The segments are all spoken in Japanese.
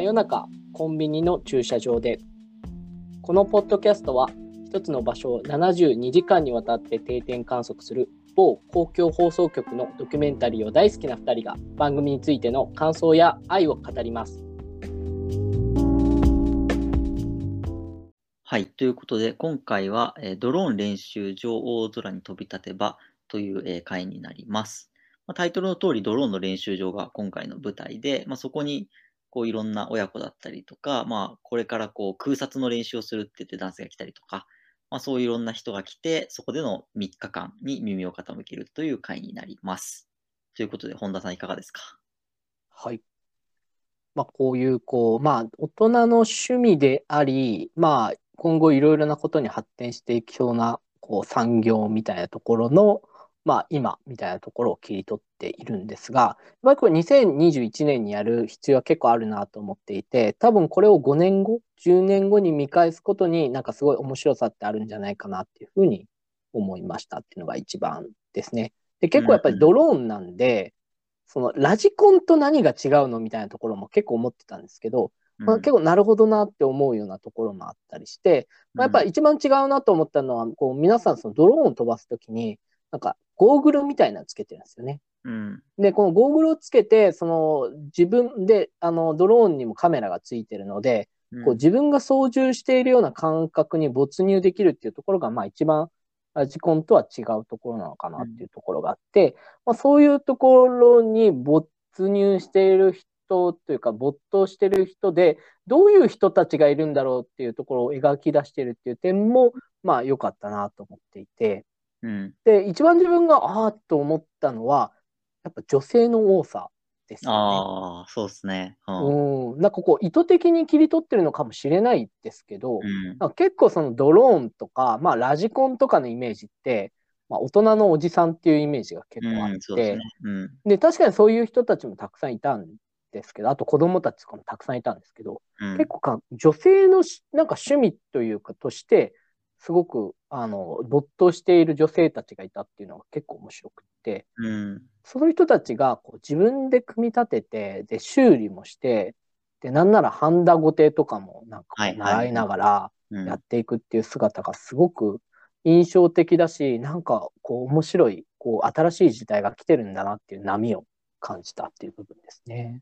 真夜中コンビニの駐車場でこのポッドキャストは一つの場所を72時間にわたって定点観測する某公共放送局のドキュメンタリーを大好きな2人が番組についての感想や愛を語ります。はい。ということで、今回は、えードローン練習場大空に飛び立てばという、えー回になります。まあ、タイトルの通り、ドローンの練習場が今回の舞台で、まあ、そこにこういろんな親子だったりとか、まあ、これからこう空撮の練習をするって言って男性が来たりとか、まあ、そういろんな人が来て、そこでの3日間に耳を傾けるという回になります。ということで、本田さんいかがですか？はい。まあ、こういう、こう、まあ、大人の趣味であり、まあ、今後いろいろなことに発展していきそうな、こう、産業みたいなところの、まあ、今みたいなところを切り取っているんですが、やっぱりこれ2021年にやる必要は結構あるなと思っていて、多分これを5年後、10年後に見返すことになんかすごい面白さってあるんじゃないかなっていうふうに思いましたっていうのが一番ですね。で、結構やっぱりドローンなんで、そのラジコンと何が違うのみたいなところも結構思ってたんですけど、まあ、結構なるほどなって思うようなところもあったりして、まあ、やっぱり一番違うなと思ったのは、こう皆さんそのドローンを飛ばすときに、なんかゴーグルみたいなのつけてるんですよね。うん。で、このゴーグルをつけて、その自分で、あのドローンにもカメラがついてるので、うんこう自分が操縦しているような感覚に没入できるっていうところが、まあ一番ラジコンとは違うところなのかなっていうところがあって、まあそういうところに没入している人というか没頭している人で、どういう人たちがいるんだろうっていうところを描き出しているっていう点も、まあ良かったなと思っていて、うん。で、一番自分がああと思ったのは、やっぱ女性の多さですよね。ああ、そうですね。うん。うん、なんかこう意図的に切り取ってるのかもしれないですけど、うんなんか結構そのドローンとか、まあラジコンとかのイメージって、まあ大人のおじさんっていうイメージが結構あってね、。うん。で、確かにそういう人たちもたくさんいたんですけど、あと子供たちとかもたくさんいたんですけど、うん結構か女性のしなんか趣味というかとして、すごくあの没頭している女性たちがいたっていうのが結構面白くって、うん。そういう人たちがこう自分で組み立てて、で、修理もして、で、なんならハンダゴテとかもなんか習いながらうん。やっていくっていう姿がすごく印象的だし、なんかこう面白い、こう新しい時代が来てるんだなっていう波を感じたっていう部分ですね。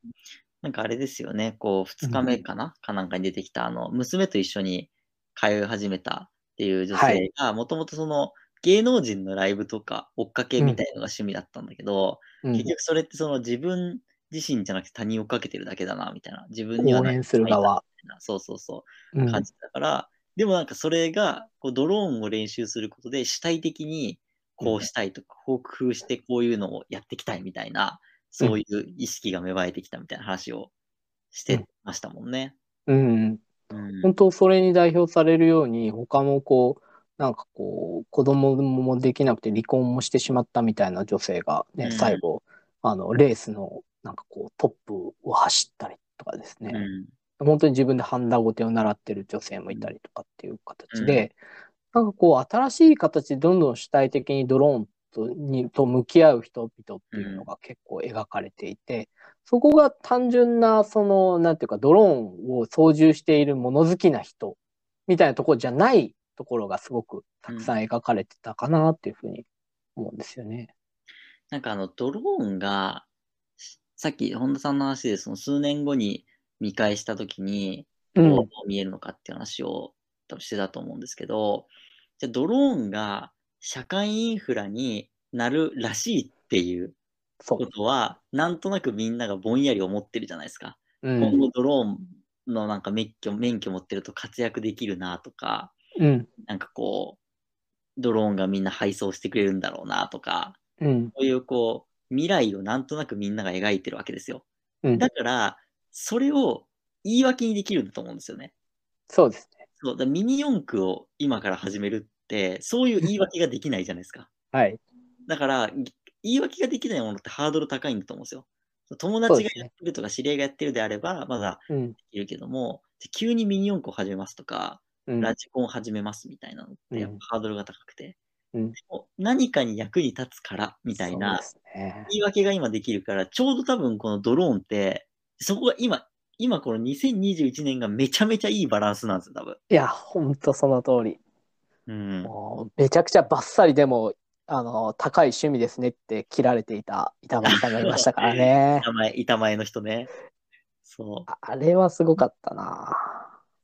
なんかあれですよね、こう、二日目かな、かなんかに出てきた、あの、娘と一緒に通い始めたっていう女は性が、もともとその、芸能人のライブとか追っかけみたいのが趣味だったんだけど、うん結局それってその自分自身じゃなくて他人を追っかけてるだけだな、みたいな。自分には応援する側。そうそうそうう、ん感じだから、でもなんかそれが、こう、ドローンを練習することで主体的に、こうしたいとか、こう工夫してこういうのをやっていきたいみたいな、そういう意識が芽生えてきたみたいな話をしてましたもんね。うん。うん。本当それに代表されるように、他もこう、なんかこう、子供もできなくて離婚もしてしまったみたいな女性がね、うん。最後、あの、レースの、なんかこう、トップを走ったりとかですね、うん。本当に自分でハンダゴテを習ってる女性もいたりとかっていう形で、なんかこう、新しい形でどんどん主体的にドローンとにと向き合う人々っていうのが結構描かれていて、そこが単純な、その、なんていうか、ドローンを操縦している物好きな人みたいなところじゃないところがすごくたくさん描かれてたかなっていうふうに思うんですよね。なんかあの、ドローンが、さっき本田さんの話で、その数年後に見返したときに、う。どうん見えるのかっていう話をしてたと思うんですけど、じゃあドローンが社会インフラになるらしいっていうこ。とは、なんとなくみんながぼんやり思ってるじゃないですか。うん。今後ドローンのなんか免許、免許持ってると活躍できるなとか、うん。なんかこう、ドローンがみんな配送してくれるんだろうなとか、うん。そういうこう、未来をなんとなくみんなが描いてるわけですよ。うんだ。から、それを言い訳にできるんだと思うんですよね。そうですね。そう、だミニ四駆を今から始めるって、そういう言い訳ができないじゃないですか。はい。だから、ぎ言い訳ができないものってハードル高いんだと思うんですよ。友達がやってるとか知り合いがやってるであれば、まだうん。できるけども、じゃ急にミニ四駆を始めますとか、うん。ラジコンを始めますみたいなのって、やっうんぱハードルが高くて、うん何かに役に立つからみたいな。言い訳が今できるから、ちょうど多分このドローンって、そこが今今この2021年がめちゃめちゃいいバランスなんですよ、多分。いや、ほんとその通り。うん。もうめちゃくちゃバッサリでも、あの、高い趣味ですねって切られていた板前さんがいましたからね。板前、板前の人ね。そう。ああれはすごかったな。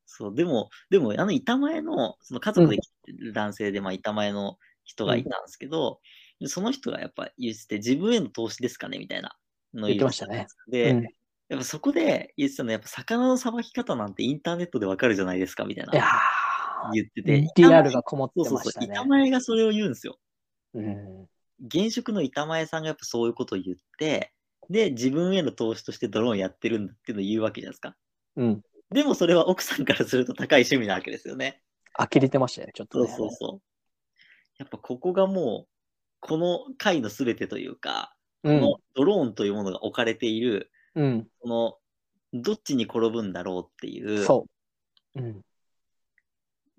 そう。でも、でも、あの板前の、その家族で来てる男性で、まあ板前の人がいたんですけど、その人がやっぱ言ってて、自分への投資ですかねみたいなのを言ってましたね。で、うんやっぱそこで言ってたのは、やっぱ魚のさばき方なんてインターネットでわかるじゃないですかみたいいやな言ってて。ーリアルがこもってそうそうそう。ましたね板。前がそれを言うんですよ。うん現職の板前さんがやっぱそういうことを言って、で、自分への投資としてドローンやってるんだっていうのを言うわけじゃないですか。うん。でもそれは奥さんからすると高い趣味なわけですよね。呆れてましたよね、ちょっとそうね。そうそう。やっぱここがもう、この回の全てというか、うんこのドローンというものが置かれている、うん。この、どっちに転ぶんだろうっていう、そう。うん。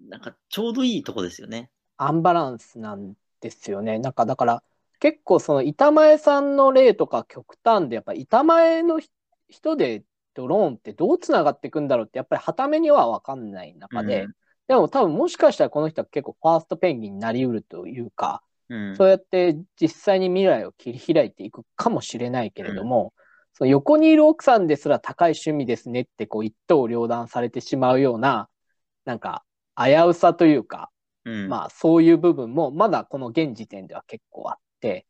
なんかちょうどいいとこですよね。アンバランスなんですよね。なんかだから結構その板前さんの例とか極端でやっぱ板前のひ人でドローンってどうつながっていくんだろうってやっぱり傍目には分かんない中で、うんでも多分もしかしたらこの人は結構ファーストペンギンになりうるというか、うん。そうやって実際に未来を切り開いていくかもしれないけれども、その横にいる奥さんですら高い趣味ですねってこう一刀両断されてしまうようななんか危うさというか、うん、まあそういう部分もまだこの現時点では結構あって、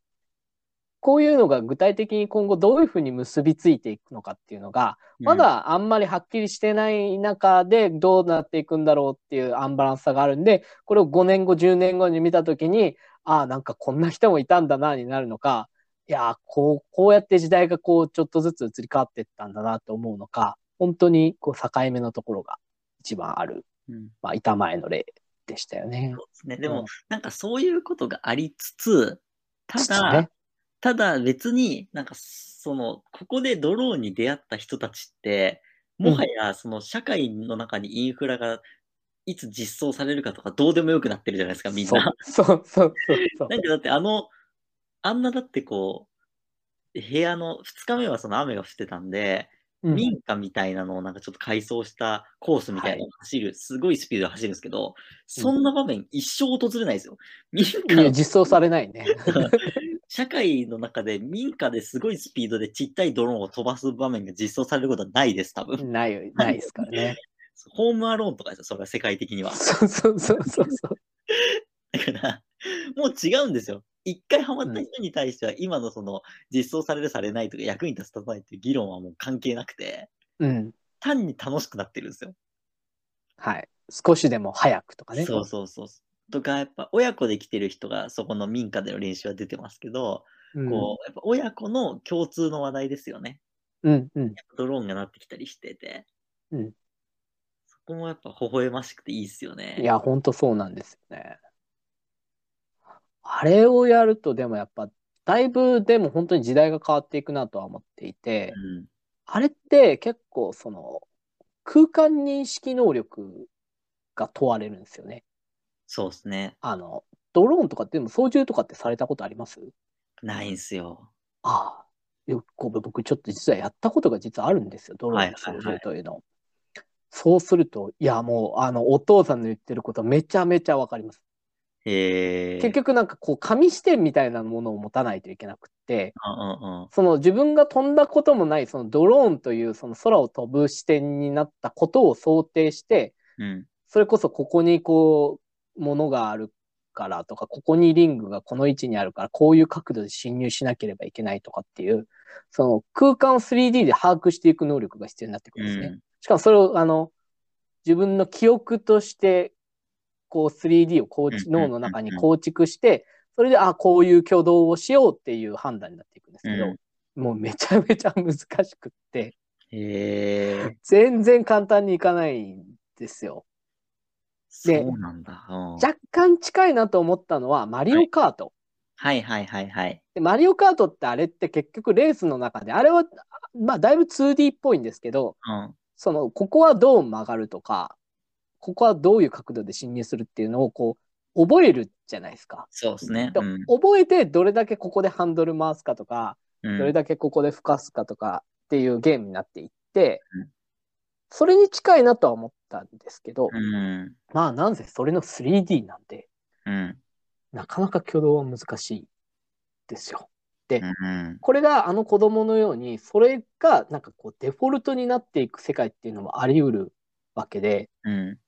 こういうのが具体的に今後どういうふうに結びついていくのかっていうのが、まだあんまりはっきりしてない中でどうなっていくんだろうっていうアンバランスさがあるんで、これを5年後、10年後に見たときに、ああ、なんかこんな人もいたんだな、になるのか、いやー、こう、こうやって時代がこう、ちょっとずつ移り変わっていったんだなと思うのか、本当にこう、境目のところが一番ある、うん。まあ、板前の例でしたよね。そうですね。でも、うんなんかそういうことがありつつ、ただ、父ねただ別になんかその、ここでドローンに出会った人たちって、もはやその社会の中にインフラがいつ実装されるかとかどうでもよくなってるじゃないですか、みんな。そうそうそうそうなんかだってあの、あんなだってこう、部屋の2日目はその雨が降ってたんで、うん民家みたいなのをなんかちょっと改装したコースみたいなのを走る、すごいスピードで走るんですけど、そんな場面一生訪れないですよ。民家いや、の実装されないね。社会の中で民家ですごいスピードでちっちゃいドローンを飛ばす場面が実装されることはないです、多分。ない、ないですからね。ホームアローンとかですよ、それは世界的には。そうそうそうそうそう。だから、もう違うんですよ。一回ハマった人に対しては、今のその実装されるされないとか役に立つ立たないっていう議論はもう関係なくて、うん。単に楽しくなってるんですよ。はい。少しでも早くとかね。そうそうそう。とか、やっぱ親子で来てる人がそこの民家での練習は出てますけど、うん。こう、やっぱ親子の共通の話題ですよね。うんうん。ドローンがなってきたりしてて。うんそこもやっぱ微笑ましくていいっすよね。いや、ほんとそうなんですよね。あれをやると、でもやっぱ、だいぶでも本当に時代が変わっていくなとは思っていて、うん。あれって結構その、空間認識能力が問われるんですよね。そうですね。あの、ドローンとかってでも操縦とかってされたことあります？ないんすよ。ああ。よく僕ちょっと実はやったことが実はあるんですよ、ドローンの操はいはいはい縦というのを。そうすると、いやもう、あの、お父さんの言ってることめちゃめちゃわかります。結局なんかこう、紙視点みたいなものを持たないといけなくって、うんうんうん。その自分が飛んだこともない、そのドローンというその空を飛ぶ視点になったことを想定して、うん。それこそここにこう、ものがあるからとか、ここにリングがこの位置にあるから、こういう角度で侵入しなければいけないとかっていう、その空間を 3D で把握していく能力が必要になってくるんですね。うんしかもそれを、あの、自分の記憶として、こう 3D を構築、脳の中に構築して、それで、あ、こういう挙動をしようっていう判断になっていくんですけど、うんもうめちゃめちゃ難しくって、へえ。全然簡単にいかないんですよ。でそうなんだ。うん若干近いなと思ったのは、マリオカート。はいはいはいはい。でマリオカートってあれって結局レースの中で、あれは、まあだいぶ 2D っぽいんですけど、うん。その、ここはどう曲がるとか、ここはどういう角度で侵入するっていうのをこう、覚えるじゃないですか。そうですね。でうん覚えてどれだけここでハンドル回すかとか、うんどれだけここで吹かすかとかっていうゲームになっていって、うんそれに近いなとは思ったんですけど、うん。まあなんせそれの 3D なんで、うん。なかなか挙動は難しいですよ。うん。これがあの子供のように、それがなんかこうデフォルトになっていく世界っていうのもあり得るわけで、うん。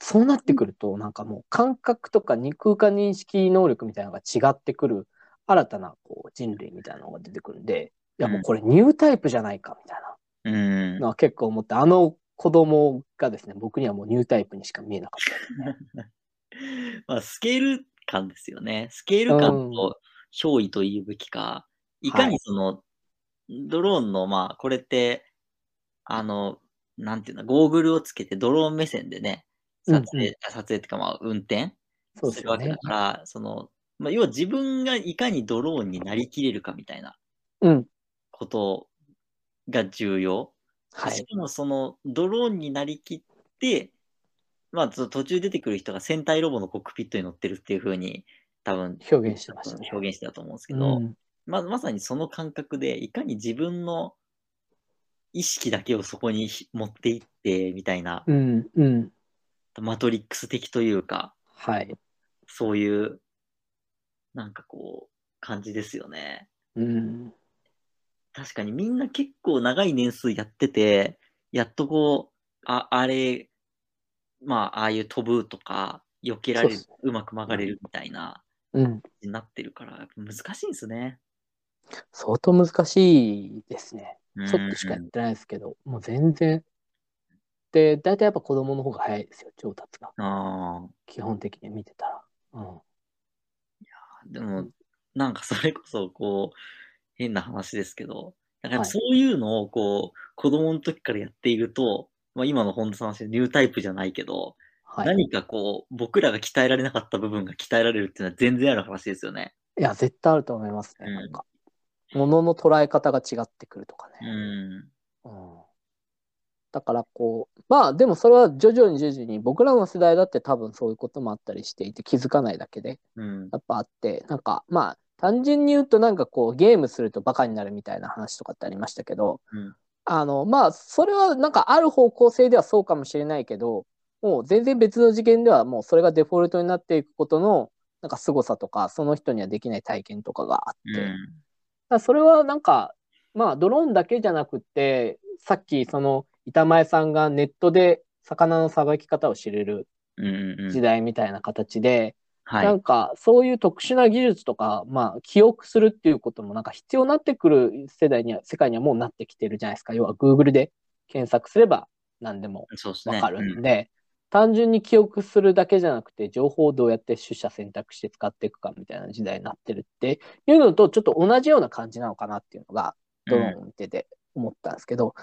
そうなってくると、なんかもう感覚とか肉空間認識能力みたいなのが違ってくる新たなこう人類みたいなのが出てくるんで、いやもうこれニュータイプじゃないかみたいうんなのは結構思って、あの子供がですね、僕にはもうニュータイプにしか見えなかったですね。まあ、スケール感ですよね。スケール感と憑依と言うべきか、いかにその、ドローンの、まあ、これって、あの、なんていうの、ゴーグルをつけてドローン目線でね、撮影、うんうんあ撮影っていうか、まあ、運転？するわけだ。から、その、まあ、要は自分がいかにドローンになりきれるかみたいなうん。ことが重要。はい。しかもそのドローンになりきって、まあ、途中出てくる人が戦隊ロボのコックピットに乗ってるっていう風に多分表現してましたね。表現してたと思うんですけうど、ん。ままさにその感覚でいかに自分の意識だけをそこにひ持っていってみたいな、うん。うん。マトリックス的というか、はい。そういうなんかこう感じですよね。うん。確かにみんな結構長い年数やってて、やっとこう、あ、あれ、まあ、ああいう飛ぶとか、避けられるそううまく曲がれるみたいな、うん。になってるから、難しいんですね。相当難しいですね。うんちょっとしかやってないですけど、もう全然。で、大体やっぱ子供の方が早いですよ、上達が。あ基本的に見てたら。うん。あ、でも、なんかそれこそ、こう、変な話ですけど、なんかやっぱはいそういうのを、こう、子供の時からやっていると、まあ、今の本田さんの話でニュータイプじゃないけど、はい。何かこう、僕らが鍛えられなかった部分が鍛えられるっていうのは全然ある話ですよね。いや、絶対あると思いますね。うんなんか。物の捉え方が違ってくるとかうね。ん。うん。だからこう、まあでもそれは徐々に徐々に僕らの世代だって多分そういうこともあったりしていて気づかないだけでうん。やっぱあって、なんかまあ単純に言うとなんかこうゲームするとバカになるみたいな話とかってありましたけど、うん。あのまあそれはなんかある方向性ではそうかもしれないけど、もう全然別の次元ではもうそれがデフォルトになっていくことのなんか凄さとかその人にはできない体験とかがあって、だからそれはなんかまあドローンだけじゃなくってさっきその板前さんがネットで魚のさばき方を知れるうん。うん。うん時代みたいな形で、はい。なんかそういう特殊な技術とか、まあ、記憶するっていうこともなんか必要になってくる世代には世界にはもうなってきてるじゃないですか要は Google で検索すれば何でもそうですね。わかるんで、単純に記憶するだけじゃなくて情報をどうやって取捨選択して使っていくかみたいな時代になってるっていうのとちょっと同じような感じなのかなっていうのがドローンを見てて思ったんですけど、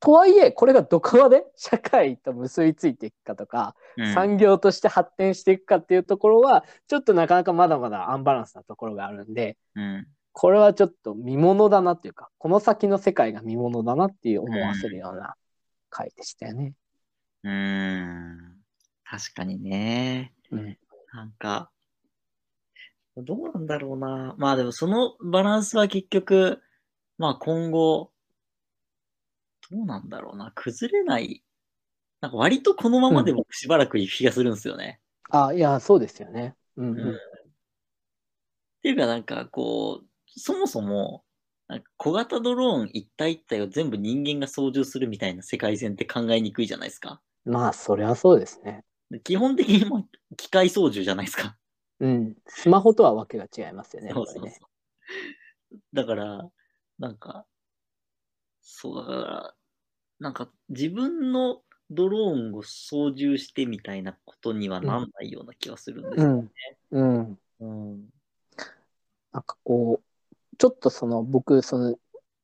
とはいえこれがどこまで 社会と結びついていくかとか、うん産業として発展していくかっていうところはちょっとなかなかまだまだアンバランスなところがあるんでうん。これはちょっと見ものだなっていうかこの先の世界が見ものだなっていう思わせるような回でしたよね。うん。うん確かにね。うんなんか、どうなんだろうな。まあでもそのバランスは結局、まあ今後、どうなんだろうな。崩れない。なんか割とこのままで僕しばらく行く気がするんですよね。あいやそうですよね。うんうんうんっていうかなんかこう、そもそも、なんか小型ドローン一体一体を全部人間が操縦するみたいな世界線って考えにくいじゃないですか。まあそりゃそうですね。で基本的にもう機械操縦じゃないですか。うん。スマホとはわけが違いますよね。そうそうそう。だから、なんか、そうだから、なんか自分のドローンを操縦してみたいなことにはなんないような気がするんですよ。うん。うん。うん。なんかこう、ちょっとその僕、その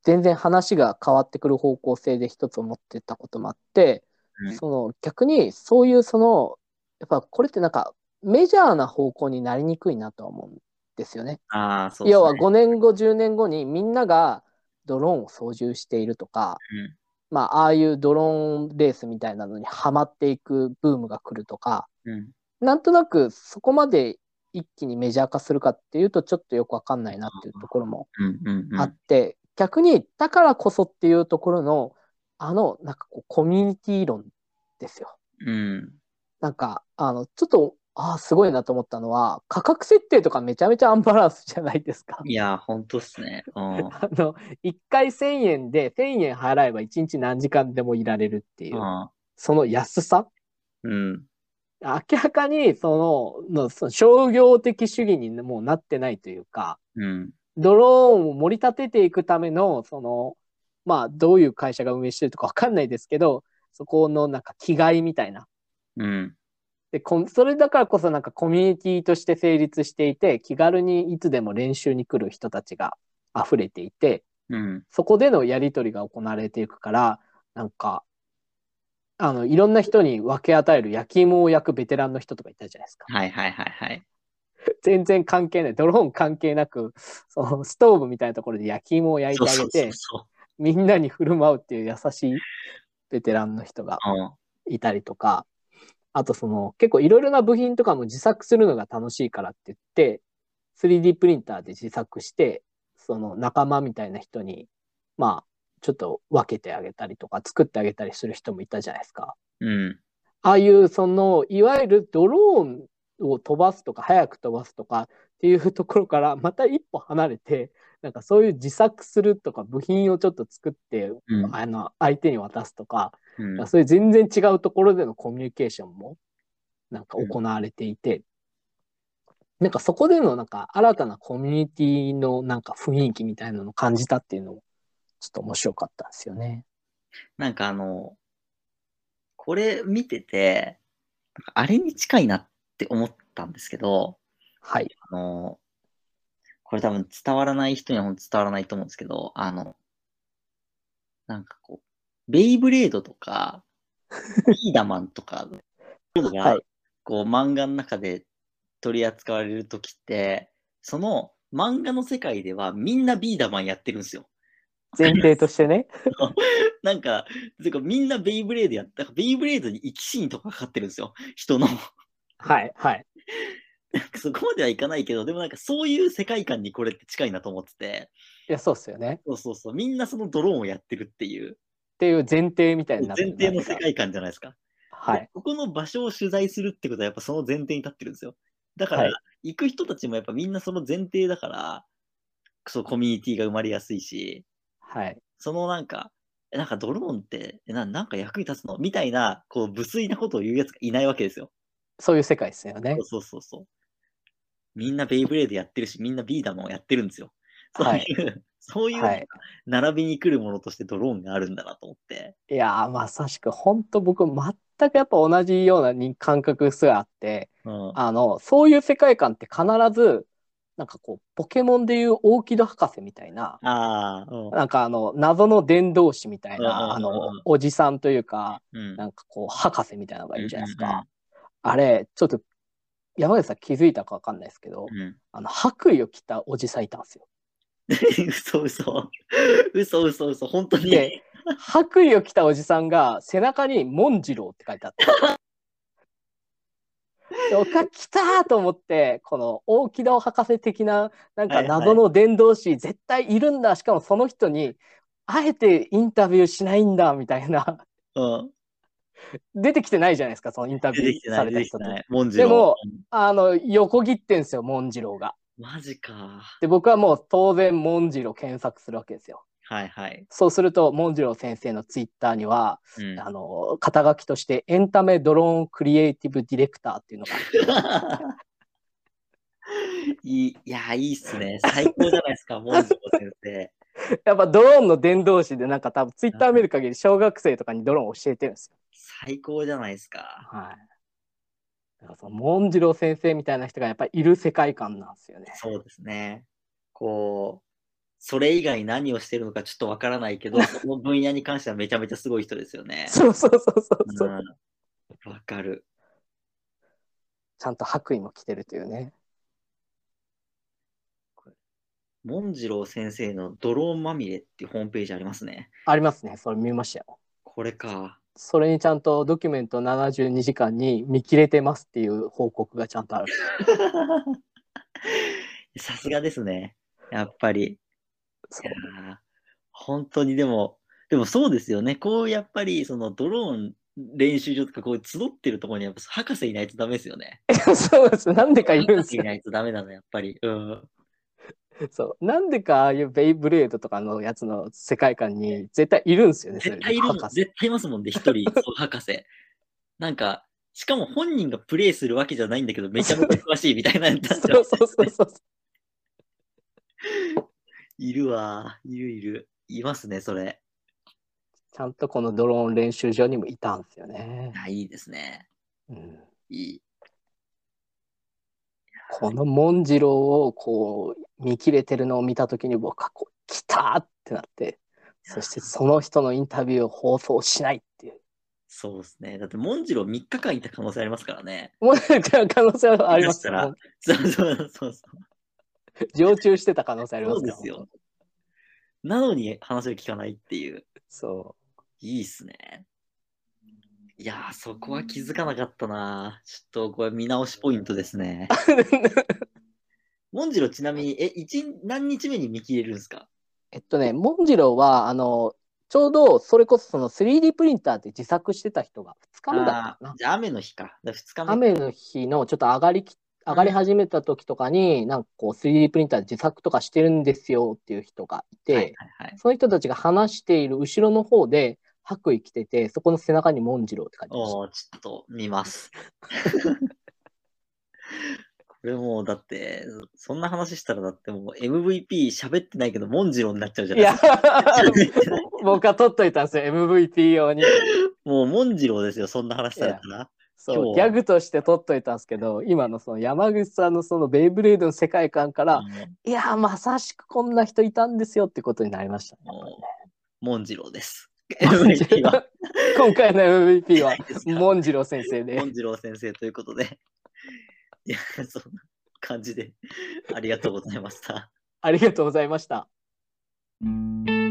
全然話が変わってくる方向性で一つ思ってたこともあって、うんその逆にそういうその、やっぱこれってなんかメジャーな方向になりにくいなとは思うんですよね。ああ、そうね。要は5年後、10年後にみんながドローンを操縦しているとか、うんまあ、ああいうドローンレースみたいなのにはまっていくブームが来るとか、うん。なんとなくそこまで一気にメジャー化するかっていうとちょっとよくわかんないなっていうところもうん。うん。うん。あって、逆にだからこそっていうところのあの、なんかこう、コミュニティ論ですよ。うん。なんか、あの、ちょっと、ああ、すごいなと思ったのは、価格設定とかめちゃめちゃアンバランスじゃないですか。いや、ほんとっすね。うん。あの、1回1000円で、1000円払えば1日何時間でもいられるっていう、あその安さ？うん。明らかに、その、のその商業的主義にもうなってないというか、うん。ドローンを盛り立てていくための、その、まあ、どういう会社が運営してるとかわかんないですけど、そこのなんか気概みたいな。うん。で、こそれだからこそなんかコミュニティとして成立していて、気軽にいつでも練習に来る人たちが溢れていて、うん。そこでのやりとりが行われていくから、なんか、あの、いろんな人に分け与える焼き芋を焼くベテランの人とかいたじゃないですか。はいはいはいはい。全然関係ない。ドローン関係なく、そのストーブみたいなところで焼き芋を焼いてあげて、みんなに振る舞うっていう優しいベテランの人がう。いたりとか、あとその結構いろいろな部品とかも自作するのが楽しいからって言って、3D プリンターで自作して、その仲間みたいな人に、まあ、ちょっと分けてあげたりとか、作ってあげたりする人もいたじゃないですか。うん。うん。ああいう、その、いわゆるドローンを飛ばすとか、早く飛ばすとかっていうところから、また一歩離れて、なんかそういう自作するとか、部品をちょっと作って、うん。あの、相手に渡すとか、うん。そういう全然違うところでのコミュニケーションも、なんか行われていて、なんかそこでのなんか新たなコミュニティのなんか雰囲気みたいなのを感じたっていうのも、ちょっと面白かったんですよね。なんかあの、これ見てて、あれに近いなって思ったんですけど、はい。あの、これ多分伝わらない人には本当伝わらないと思うんですけど、あの、なんかこう、ベイブレードとか、ビーダマンとか、はい、こう漫画の中で取り扱われるときって、その漫画の世界ではみんなビーダマンやってるんですよ。前提としてね。なんか、てかみんなベイブレードやった、ベイブレードに生き死にとかかかってるんですよ。人の。はい、はい。なんかそこまではいかないけど、でもなんかそういう世界観にこれって近いなと思ってて、いや、そうっすよね。そうそうそう、みんなそのドローンをやってるっていう、っていう前提みたいにな前る提の世界観じゃないですか。はい。ここの場所を取材するってことはやっぱその前提に立ってるんですよ。だから、はい行く人たちもやっぱみんなその前提だから、そうコミュニティが生まれやすいし、はい。そのなんか、えなんかドローンってえななんか役に立つの？みたいな、こう、無粋なことを言うやつがいないわけですよ。そういう世界ですよねそう。そうそうそう。みんなベイブレードやってるし、みんなビーダマンをやってるんですよ。そうはいいう、そういうはい。並びに来るものとしてドローンがあるんだなと思って。いやー、まさしく、本当僕、全くやっぱ同じようなに感覚すらあって、うん。あの、そういう世界観って必ず、なんかこう、ポケモンでいうオーキッド博士みたいな、ああ、うんなんかあの、謎の伝道師みたいな、あうんの、おじさんというか、うん。なんかこう、博士みたいなのがいるじゃないですか。あれ、ちょっと、山口さん気づいたかわかんないですけど、うん。あの、白衣を着たおじさんいたんですよ。嘘嘘。嘘嘘嘘。本当に。で白衣を着たおじさんが背中にモンジローって書いてあって。で僕は来たーと思って、この大木戸博士的な、なんかはいはい謎の伝道師、絶対いるんだ。しかもその人に、あえてインタビューしないんだ、みたいな。うん。出てきてないじゃないですか、そのインタビュー出てきてない、されたて。出てきてない。モンジローでもうんあの、横切ってんすよ、モンジローが。マジか。で、僕はもう当然、モンジロー検索するわけですよ。はいはい。そうすると、モンジロー先生のツイッターには、うんあの、肩書きとして、エンタメドローンクリエイティブディレクターっていうのが、いい、いや、いいっすね。最高じゃないですか、モンジロー先生。やっぱドローンの伝道師で、なんか多分ツイッター見る限り、小学生とかにドローン教えてるんですよ。最高じゃないですか。はい。だからそのモンジロー先生みたいな人がやっぱりいる世界観なんですよね。そうですね。こう、それ以外何をしてるのかちょっとわからないけど、その分野に関してはめちゃめちゃすごい人ですよね。そうそうそうそうそう、うん。わかる。ちゃんと白衣も着てるというね。モンジロー先生のドローンまみれっていうホームページありますね。ありますね。それ見ましたよ。これか。それにちゃんとドキュメント72時間に見切れてますっていう報告がちゃんとある。さすがですね。やっぱり。いそう本当にでも、でもそうですよね。こうやっぱりそのドローン練習場とかこう集ってるところにやっぱ博士いないとダメですよね。そうです。なんでかいるんですよ。博士いないとダメなの、やっぱり。うん。そう。なんでかああいうベイブレードとかのやつの世界観に絶対いるんですよね。絶対いる絶対いますもんね、一人、博士。なんか、しかも本人がプレイするわけじゃないんだけど、めちゃめちゃ詳しいみたいなやつ そうそうそうそう。いるわ。いるいる。いますね、それ。ちゃんとこのドローン練習場にもいたんですよね。あいいですね。うん、いい。このモンジローをこう見切れてるのを見たときに僕はこう来たってなって、そしてその人のインタビューを放送しないっていう。そうですね。だって、モンジロー3日間いた可能性ありますからね。もう可能性はあります下手したらそうそうそうそう。常駐してた可能性ありまそすからうですよ。なのに話を聞かないっていう。そいいっすね。いやー、そこは気づかなかったな。ちょっとこれ見直しポイントですね。う。モンジローちなみに、え、一何日目に見切れるんですか？えっとね、モンジローは、あの、ちょうどそれこそその 3D プリンターで自作してた人が2日目だったかな。じゃあ雨の日か。だ2日目。雨の日のちょっと上がりき、上がり始めた時とかに、なんかこう 3D プリンターで自作とかしてるんですよっていう人がいて、はいはいはい。その人たちが話している後ろの方で白衣着てて、そこの背中にモンジローって書いてました。ちょっと見ます。これもうだって、そんな話したらだってもう MVP 喋ってないけど、モンジローになっちゃうじゃないですか。、僕は取っといたんですよ、MVP 用に。もうモンジローですよ、そんな話されたら。そう、ギャグとして取っといたんですけど、今のその山口さんのそのベイブレードの世界観から、うんいや、まさしくこんな人いたんですよってことになりましたね。やっぱりねモンジローです。MVP は。今回の MVP はモンジロー先生でモ。ンジロー先生ということで。いや、そんな感じで、ありがとうございました。ありがとうございました。「